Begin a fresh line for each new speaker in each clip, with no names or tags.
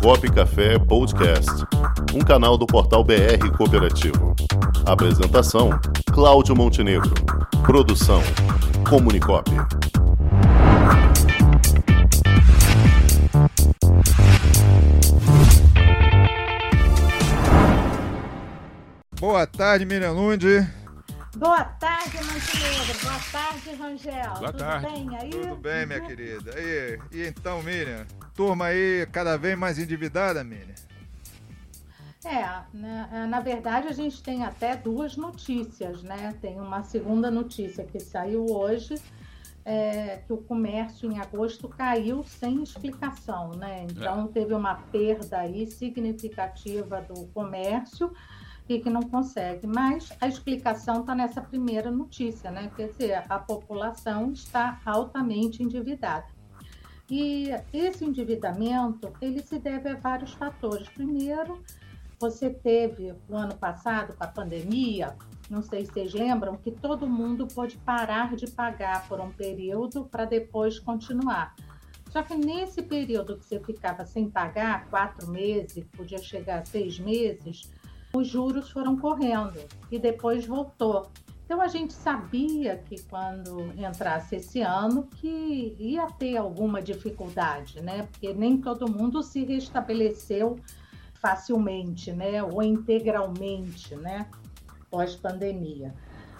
Comunicop Café Podcast, um canal do portal BR Cooperativo. Apresentação: Cláudio Montenegro. Produção: Comunicop.
Boa tarde, Miriam Lund.
Boa tarde, Montenegro. Boa tarde, Rangel.
Boa
Tudo
tarde.
bem aí?
Tudo bem, minha querida? E, e então, Miriam? Turma aí cada vez mais endividada, Miriam?
É, na, na verdade a gente tem até duas notícias, né? Tem uma segunda notícia que saiu hoje, é, que o comércio em agosto caiu sem explicação, né? Então teve uma perda aí significativa do comércio e que não consegue. Mas a explicação está nessa primeira notícia, né? Quer dizer, a população está altamente endividada. E esse endividamento, ele se deve a vários fatores. Primeiro, você teve o ano passado, com a pandemia, não sei se vocês lembram, que todo mundo pôde parar de pagar por um período para depois continuar. Só que nesse período que você ficava sem pagar, quatro meses, podia chegar a seis meses, os juros foram correndo e depois voltou. Então a gente sabia que quando entrasse esse ano que ia ter alguma dificuldade, né? Porque nem todo mundo se restabeleceu facilmente, né? Ou integralmente, né? Pós-pandemia.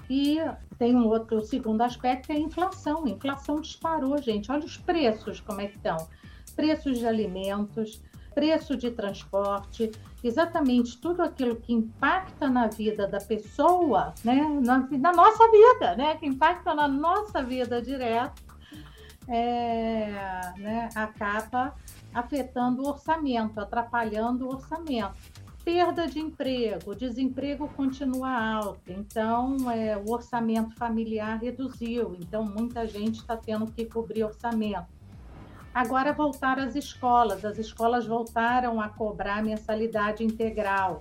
E tem um outro segundo aspecto que é a inflação. A inflação disparou, gente. Olha os preços como é que estão. Preços de alimentos, preço de transporte, exatamente tudo aquilo que impacta na vida da pessoa, né, na, na nossa vida, né, que impacta na nossa vida direto, é, né, acaba afetando o orçamento, atrapalhando o orçamento. Perda de emprego, desemprego continua alto, então é, o orçamento familiar reduziu, então muita gente está tendo que cobrir orçamento Agora voltaram as escolas, as escolas voltaram a cobrar mensalidade integral.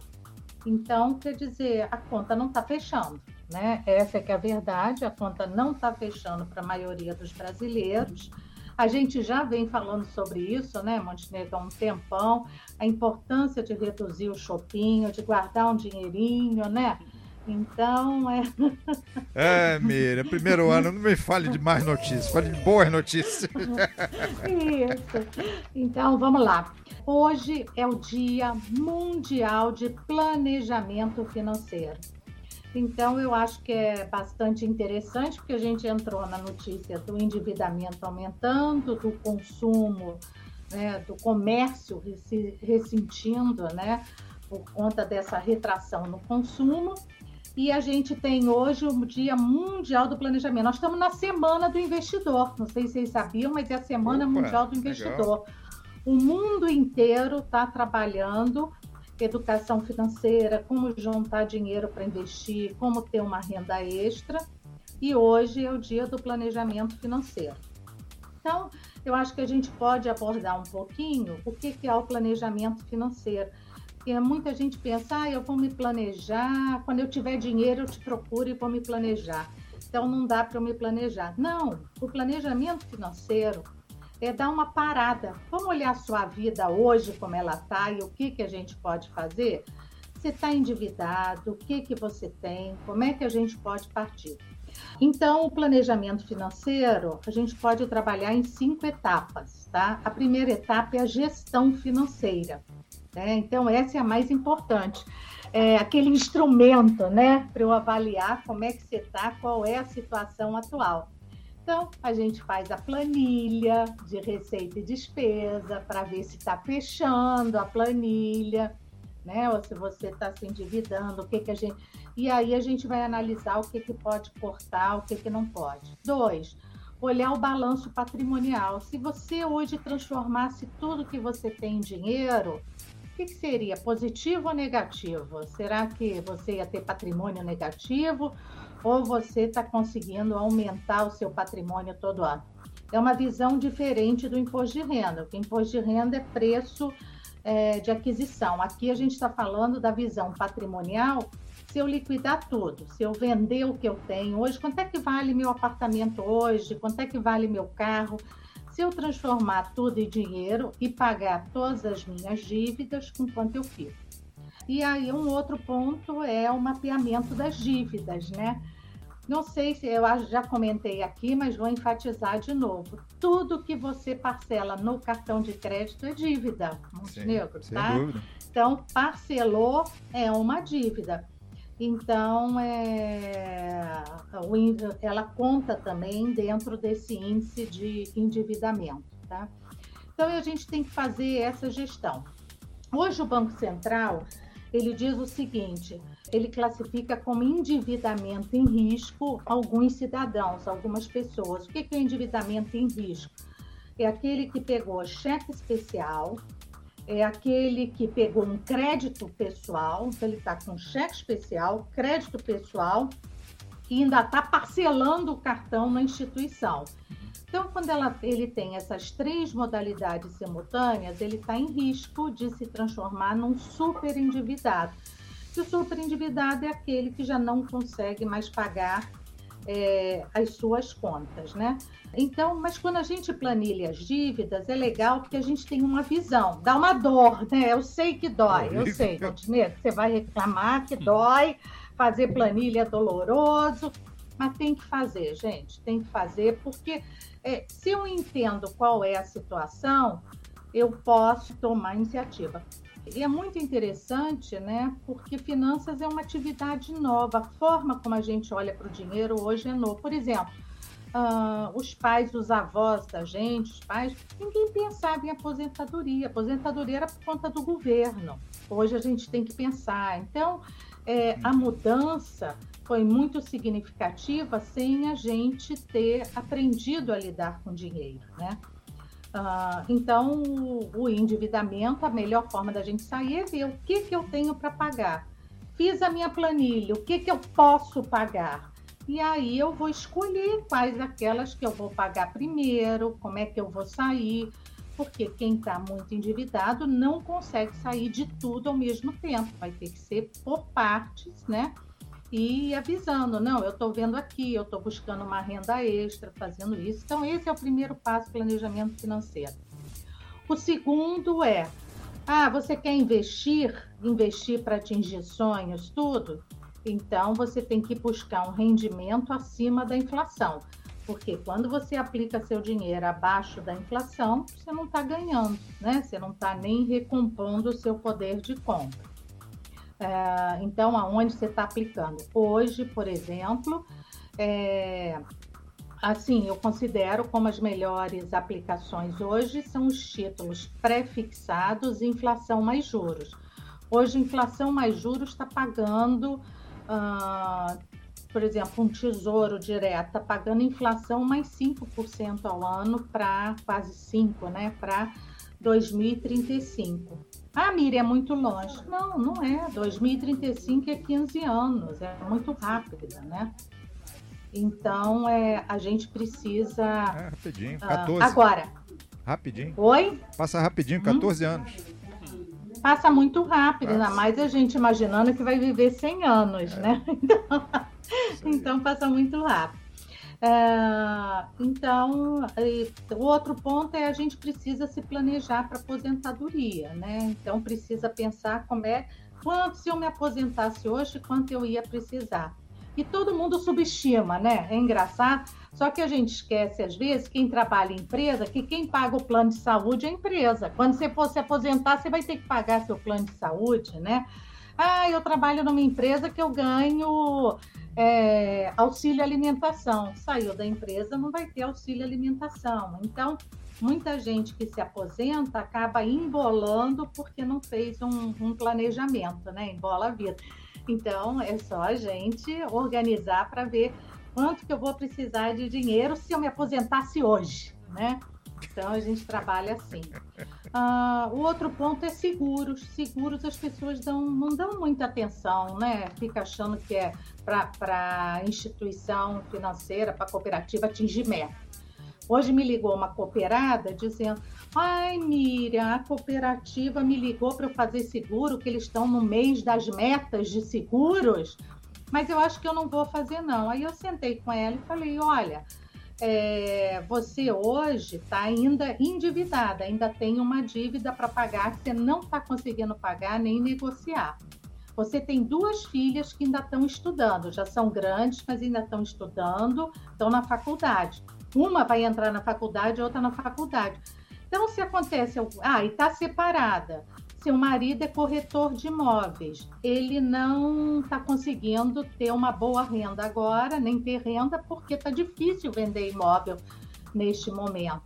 Então, quer dizer, a conta não está fechando, né? Essa é que é a verdade, a conta não está fechando para a maioria dos brasileiros. A gente já vem falando sobre isso, né, Montenegro, há um tempão, a importância de reduzir o shopping, de guardar um dinheirinho, né? Então, é.
É, Miriam, primeiro ano, não me fale de mais notícias, fale de boas notícias.
Isso. Então, vamos lá. Hoje é o Dia Mundial de Planejamento Financeiro. Então, eu acho que é bastante interessante, porque a gente entrou na notícia do endividamento aumentando, do consumo, né, do comércio ressentindo, né, por conta dessa retração no consumo. E a gente tem hoje o Dia Mundial do Planejamento. Nós estamos na Semana do Investidor. Não sei se vocês sabiam, mas é a Semana Opa, Mundial do Investidor. Legal. O mundo inteiro está trabalhando educação financeira, como juntar dinheiro para investir, como ter uma renda extra. E hoje é o dia do planejamento financeiro. Então, eu acho que a gente pode abordar um pouquinho o que é o planejamento financeiro porque muita gente pensa, ah, eu vou me planejar, quando eu tiver dinheiro eu te procuro e vou me planejar. Então não dá para eu me planejar. Não, o planejamento financeiro é dar uma parada. Vamos olhar a sua vida hoje, como ela está e o que, que a gente pode fazer? Você está endividado? O que, que você tem? Como é que a gente pode partir? Então, o planejamento financeiro, a gente pode trabalhar em cinco etapas, tá? A primeira etapa é a gestão financeira. Né? Então, essa é a mais importante. É aquele instrumento né, para eu avaliar como é que você está, qual é a situação atual. Então, a gente faz a planilha de receita e despesa para ver se está fechando a planilha, né? Ou se você está se endividando, o que, que a gente. E aí a gente vai analisar o que, que pode cortar, o que, que não pode. Dois, olhar o balanço patrimonial. Se você hoje transformasse tudo que você tem em dinheiro, que, que seria? Positivo ou negativo? Será que você ia ter patrimônio negativo ou você está conseguindo aumentar o seu patrimônio todo ano? É uma visão diferente do imposto de renda. O imposto de renda é preço é, de aquisição. Aqui a gente está falando da visão patrimonial. Se eu liquidar tudo, se eu vender o que eu tenho hoje, quanto é que vale meu apartamento hoje? Quanto é que vale meu carro? Se eu transformar tudo em dinheiro e pagar todas as minhas dívidas, com quanto eu fico? E aí um outro ponto é o mapeamento das dívidas, né? Não sei se eu já comentei aqui, mas vou enfatizar de novo. Tudo que você parcela no cartão de crédito é dívida, Montenegro, Sim, tá? Dúvida. Então, parcelou é uma dívida. Então, é, ela conta também dentro desse índice de endividamento, tá? Então, a gente tem que fazer essa gestão. Hoje, o Banco Central, ele diz o seguinte, ele classifica como endividamento em risco alguns cidadãos, algumas pessoas. O que é endividamento em risco? É aquele que pegou cheque especial, é aquele que pegou um crédito pessoal, então ele está com cheque especial, crédito pessoal, e ainda está parcelando o cartão na instituição. Então, quando ela, ele tem essas três modalidades simultâneas, ele está em risco de se transformar num super endividado. E o super endividado é aquele que já não consegue mais pagar é, as suas contas, né? Então, mas quando a gente planilha as dívidas, é legal porque a gente tem uma visão, dá uma dor, né? Eu sei que dói, eu sei, Montenegro, você vai reclamar que dói, fazer planilha é doloroso, mas tem que fazer, gente, tem que fazer, porque é, se eu entendo qual é a situação, eu posso tomar iniciativa. E é muito interessante, né? Porque finanças é uma atividade nova. A forma como a gente olha para o dinheiro hoje é novo. Por exemplo, uh, os pais, os avós da gente, os pais, ninguém pensava em aposentadoria. Aposentadoria era por conta do governo. Hoje a gente tem que pensar. Então, é, a mudança foi muito significativa sem a gente ter aprendido a lidar com dinheiro, né? Uh, então, o, endividamento, a melhor forma da gente sair é ver o que, que eu tenho para pagar. Fiz a minha planilha, o que, que eu posso pagar? E aí eu vou escolher quais aquelas que eu vou pagar primeiro, como é que eu vou sair, porque quem está muito endividado não consegue sair de tudo ao mesmo tempo, vai ter que ser por partes, né? E avisando, não, eu estou vendo aqui, eu estou buscando uma renda extra, fazendo isso. Então, esse é o primeiro passo, planejamento financeiro. O segundo é, ah, você quer investir, investir para atingir sonhos, tudo? Então, você tem que buscar um rendimento acima da inflação. Porque quando você aplica seu dinheiro abaixo da inflação, você não está ganhando, né? Você não está nem recompondo o seu poder de compra. É, então, aonde você está aplicando? Hoje, por exemplo, é, assim, eu considero como as melhores aplicações hoje são os títulos pré-fixados e inflação mais juros. Hoje, inflação mais juros está pagando, uh, por exemplo, um tesouro direto está pagando inflação mais 5% ao ano para quase 5%, né? Para 2035. Ah, Miriam, é muito longe. Não, não é. 2035 é 15 anos, é muito rápida, né? Então, é, a gente precisa. É,
rapidinho, 14.
Uh, agora.
Rapidinho.
Oi?
Passa rapidinho, 14 hum? anos.
Passa muito rápido, Passa. ainda mais a gente imaginando que vai viver 100 anos, é. né? Então, então passa muito rápido. É, então, o outro ponto é a gente precisa se planejar para aposentadoria, né? Então, precisa pensar como é, quanto se eu me aposentasse hoje, quanto eu ia precisar. E todo mundo subestima, né? É engraçado. Só que a gente esquece, às vezes, quem trabalha em empresa, que quem paga o plano de saúde é a empresa. Quando você for se aposentar, você vai ter que pagar seu plano de saúde, né? Ah, eu trabalho numa empresa que eu ganho é, auxílio alimentação. Saiu da empresa, não vai ter auxílio alimentação. Então, muita gente que se aposenta acaba embolando porque não fez um, um planejamento, né? Embola a vida. Então, é só a gente organizar para ver quanto que eu vou precisar de dinheiro se eu me aposentasse hoje, né? Então a gente trabalha assim. Uh, o outro ponto é seguros. Seguros as pessoas dão, não dão muita atenção, né? Fica achando que é para instituição financeira, para cooperativa atingir meta. Hoje me ligou uma cooperada dizendo: Ai, Miriam, a cooperativa me ligou para eu fazer seguro, que eles estão no mês das metas de seguros, mas eu acho que eu não vou fazer, não. Aí eu sentei com ela e falei: Olha, é, você hoje está ainda endividada, ainda tem uma dívida para pagar que você não está conseguindo pagar nem negociar. Você tem duas filhas que ainda estão estudando, já são grandes, mas ainda estão estudando, estão na faculdade. Uma vai entrar na faculdade, outra na faculdade. Então, se acontece, ah, e está separada. Seu marido é corretor de imóveis, ele não está conseguindo ter uma boa renda agora, nem ter renda, porque está difícil vender imóvel neste momento.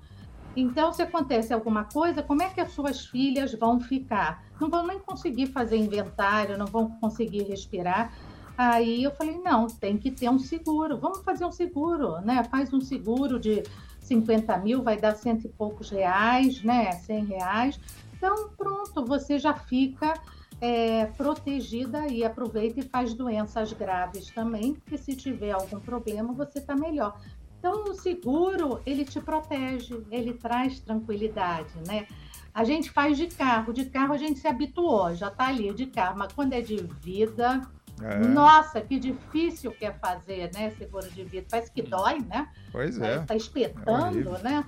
Então, se acontece alguma coisa, como é que as suas filhas vão ficar? Não vão nem conseguir fazer inventário, não vão conseguir respirar. Aí eu falei, não, tem que ter um seguro. Vamos fazer um seguro, né? Faz um seguro de 50 mil, vai dar cento e poucos reais, né? 100 reais. Então, pronto, você já fica é, protegida e aproveita e faz doenças graves também, porque se tiver algum problema, você está melhor. Então, o seguro, ele te protege, ele traz tranquilidade, né? A gente faz de carro, de carro a gente se habituou, já está ali de carro, mas quando é de vida, é. nossa, que difícil que é fazer, né? Seguro de vida, parece que dói, né?
Pois é.
Está espetando, é né?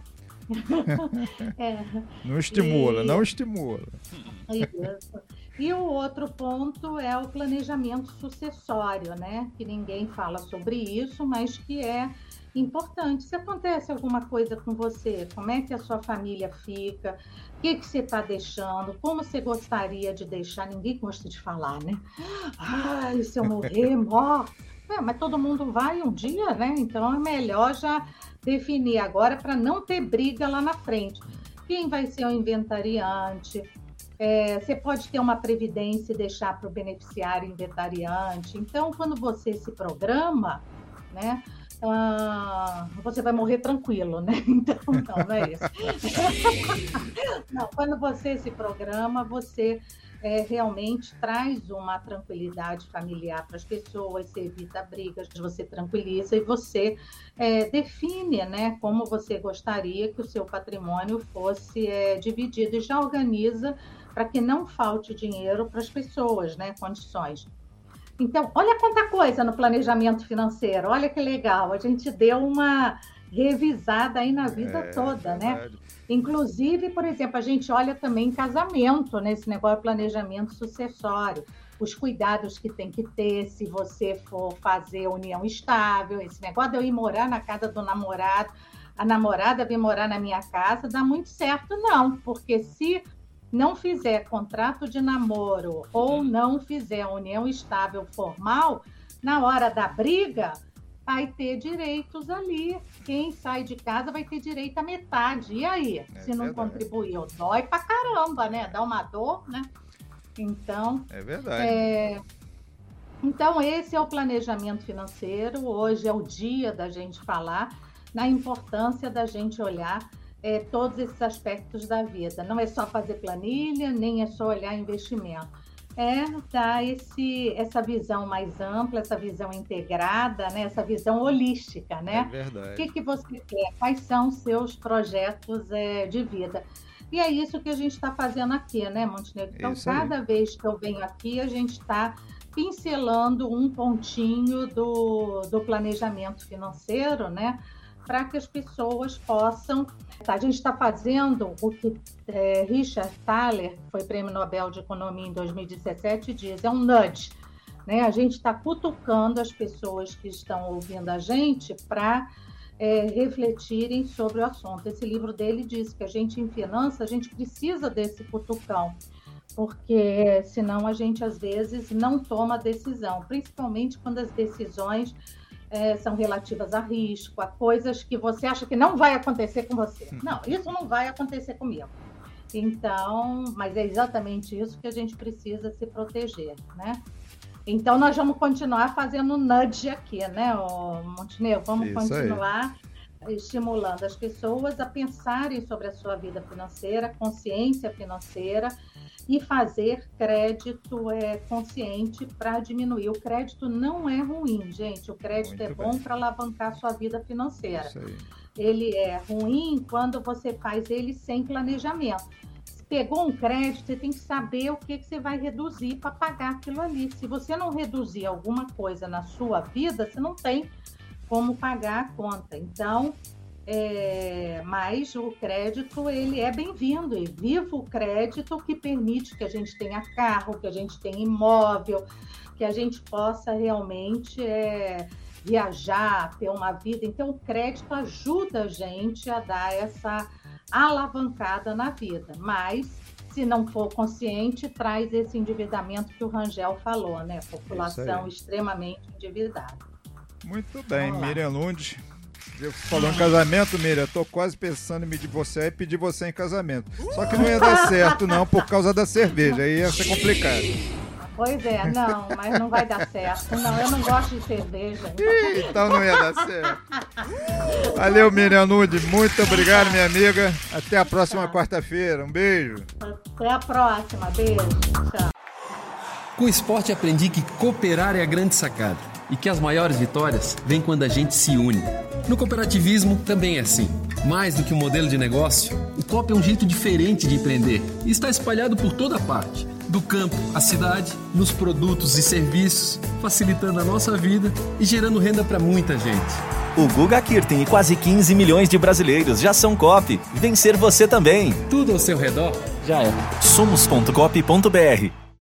é. Não estimula, e... não estimula.
Isso. E o outro ponto é o planejamento sucessório, né? Que ninguém fala sobre isso, mas que é importante. Se acontece alguma coisa com você, como é que a sua família fica? O que, que você está deixando? Como você gostaria de deixar? Ninguém gosta de falar, né? Ai, se eu morrer, morre. É, mas todo mundo vai um dia, né? Então é melhor já definir agora para não ter briga lá na frente. Quem vai ser o inventariante? É, você pode ter uma previdência e deixar para o beneficiário inventariante. Então, quando você se programa, né? ah, você vai morrer tranquilo, né? Então, não, não é isso. não, quando você se programa, você é, realmente traz uma tranquilidade familiar para as pessoas, você evita brigas, você tranquiliza e você é, define né, como você gostaria que o seu patrimônio fosse é, dividido e já organiza para que não falte dinheiro para as pessoas, né, condições. Então, olha quanta coisa no planejamento financeiro, olha que legal, a gente deu uma revisada aí na vida é, toda, é né? Inclusive, por exemplo, a gente olha também casamento, nesse né? negócio de planejamento sucessório, os cuidados que tem que ter se você for fazer união estável, esse negócio de eu ir morar na casa do namorado, a namorada vir morar na minha casa, dá muito certo, não, porque se não fizer contrato de namoro ou não fizer união estável formal, na hora da briga, vai ter direitos ali. Quem sai de casa vai ter direito a metade. E aí, é se não verdade. contribuiu? Dói pra caramba, né? Dá uma dor, né? Então.
É verdade. É...
Então, esse é o planejamento financeiro. Hoje é o dia da gente falar na importância da gente olhar é, todos esses aspectos da vida. Não é só fazer planilha, nem é só olhar investimento. É dar esse, essa visão mais ampla, essa visão integrada, né? essa visão holística, né?
É verdade.
O que, que você quer? Quais são os seus projetos é, de vida? E é isso que a gente está fazendo aqui, né, Montenegro? Então, cada vez que eu venho aqui, a gente está pincelando um pontinho do, do planejamento financeiro, né? Para que as pessoas possam. A gente está fazendo o que é, Richard Thaler, foi prêmio Nobel de Economia em 2017, diz: é um nudge. Né? A gente está cutucando as pessoas que estão ouvindo a gente para é, refletirem sobre o assunto. Esse livro dele diz que a gente, em finanças, a gente precisa desse cutucão, porque senão a gente, às vezes, não toma decisão, principalmente quando as decisões é, são relativas a risco, a coisas que você acha que não vai acontecer com você. Hum. Não, isso não vai acontecer comigo. Então, mas é exatamente isso que a gente precisa se proteger, né? Então, nós vamos continuar fazendo nudge aqui, né, Montenegro? Vamos isso continuar aí. estimulando as pessoas a pensarem sobre a sua vida financeira, consciência financeira, e fazer crédito é, consciente para diminuir. O crédito não é ruim, gente. O crédito Muito é bom para alavancar sua vida financeira. Ele é ruim quando você faz ele sem planejamento. Se pegou um crédito, você tem que saber o que, que você vai reduzir para pagar aquilo ali. Se você não reduzir alguma coisa na sua vida, você não tem como pagar a conta. Então, é, mas o crédito ele é bem-vindo e viva o crédito que permite que a gente tenha carro, que a gente tenha imóvel, que a gente possa realmente é, viajar, ter uma vida. Então, o crédito ajuda a gente a dar essa alavancada na vida, mas se não for consciente, traz esse endividamento que o Rangel falou, né? População extremamente endividada.
Muito bem, Miriam Lund. Falou em casamento, Miriam, eu tô quase pensando em me divorciar e pedir você em casamento. Só que não ia dar certo, não, por causa da cerveja. Aí ia ser complicado.
Pois é, não, mas não vai dar certo. Não, eu não gosto de cerveja.
Então, então não ia dar certo. Valeu, Miriam Nude. Muito obrigado, minha amiga. Até a próxima quarta-feira. Um beijo.
Até a próxima. Beijo. Tchau.
Com o esporte aprendi que cooperar é a grande sacada e que as maiores vitórias vêm quando a gente se une. No cooperativismo também é assim. Mais do que um modelo de negócio, o COP é um jeito diferente de empreender e está espalhado por toda parte do campo à cidade, nos produtos e serviços, facilitando a nossa vida e gerando renda para muita gente.
O Guga Kirten e quase 15 milhões de brasileiros já são COP. Vencer você também.
Tudo ao seu redor já é.
Somos.cop.br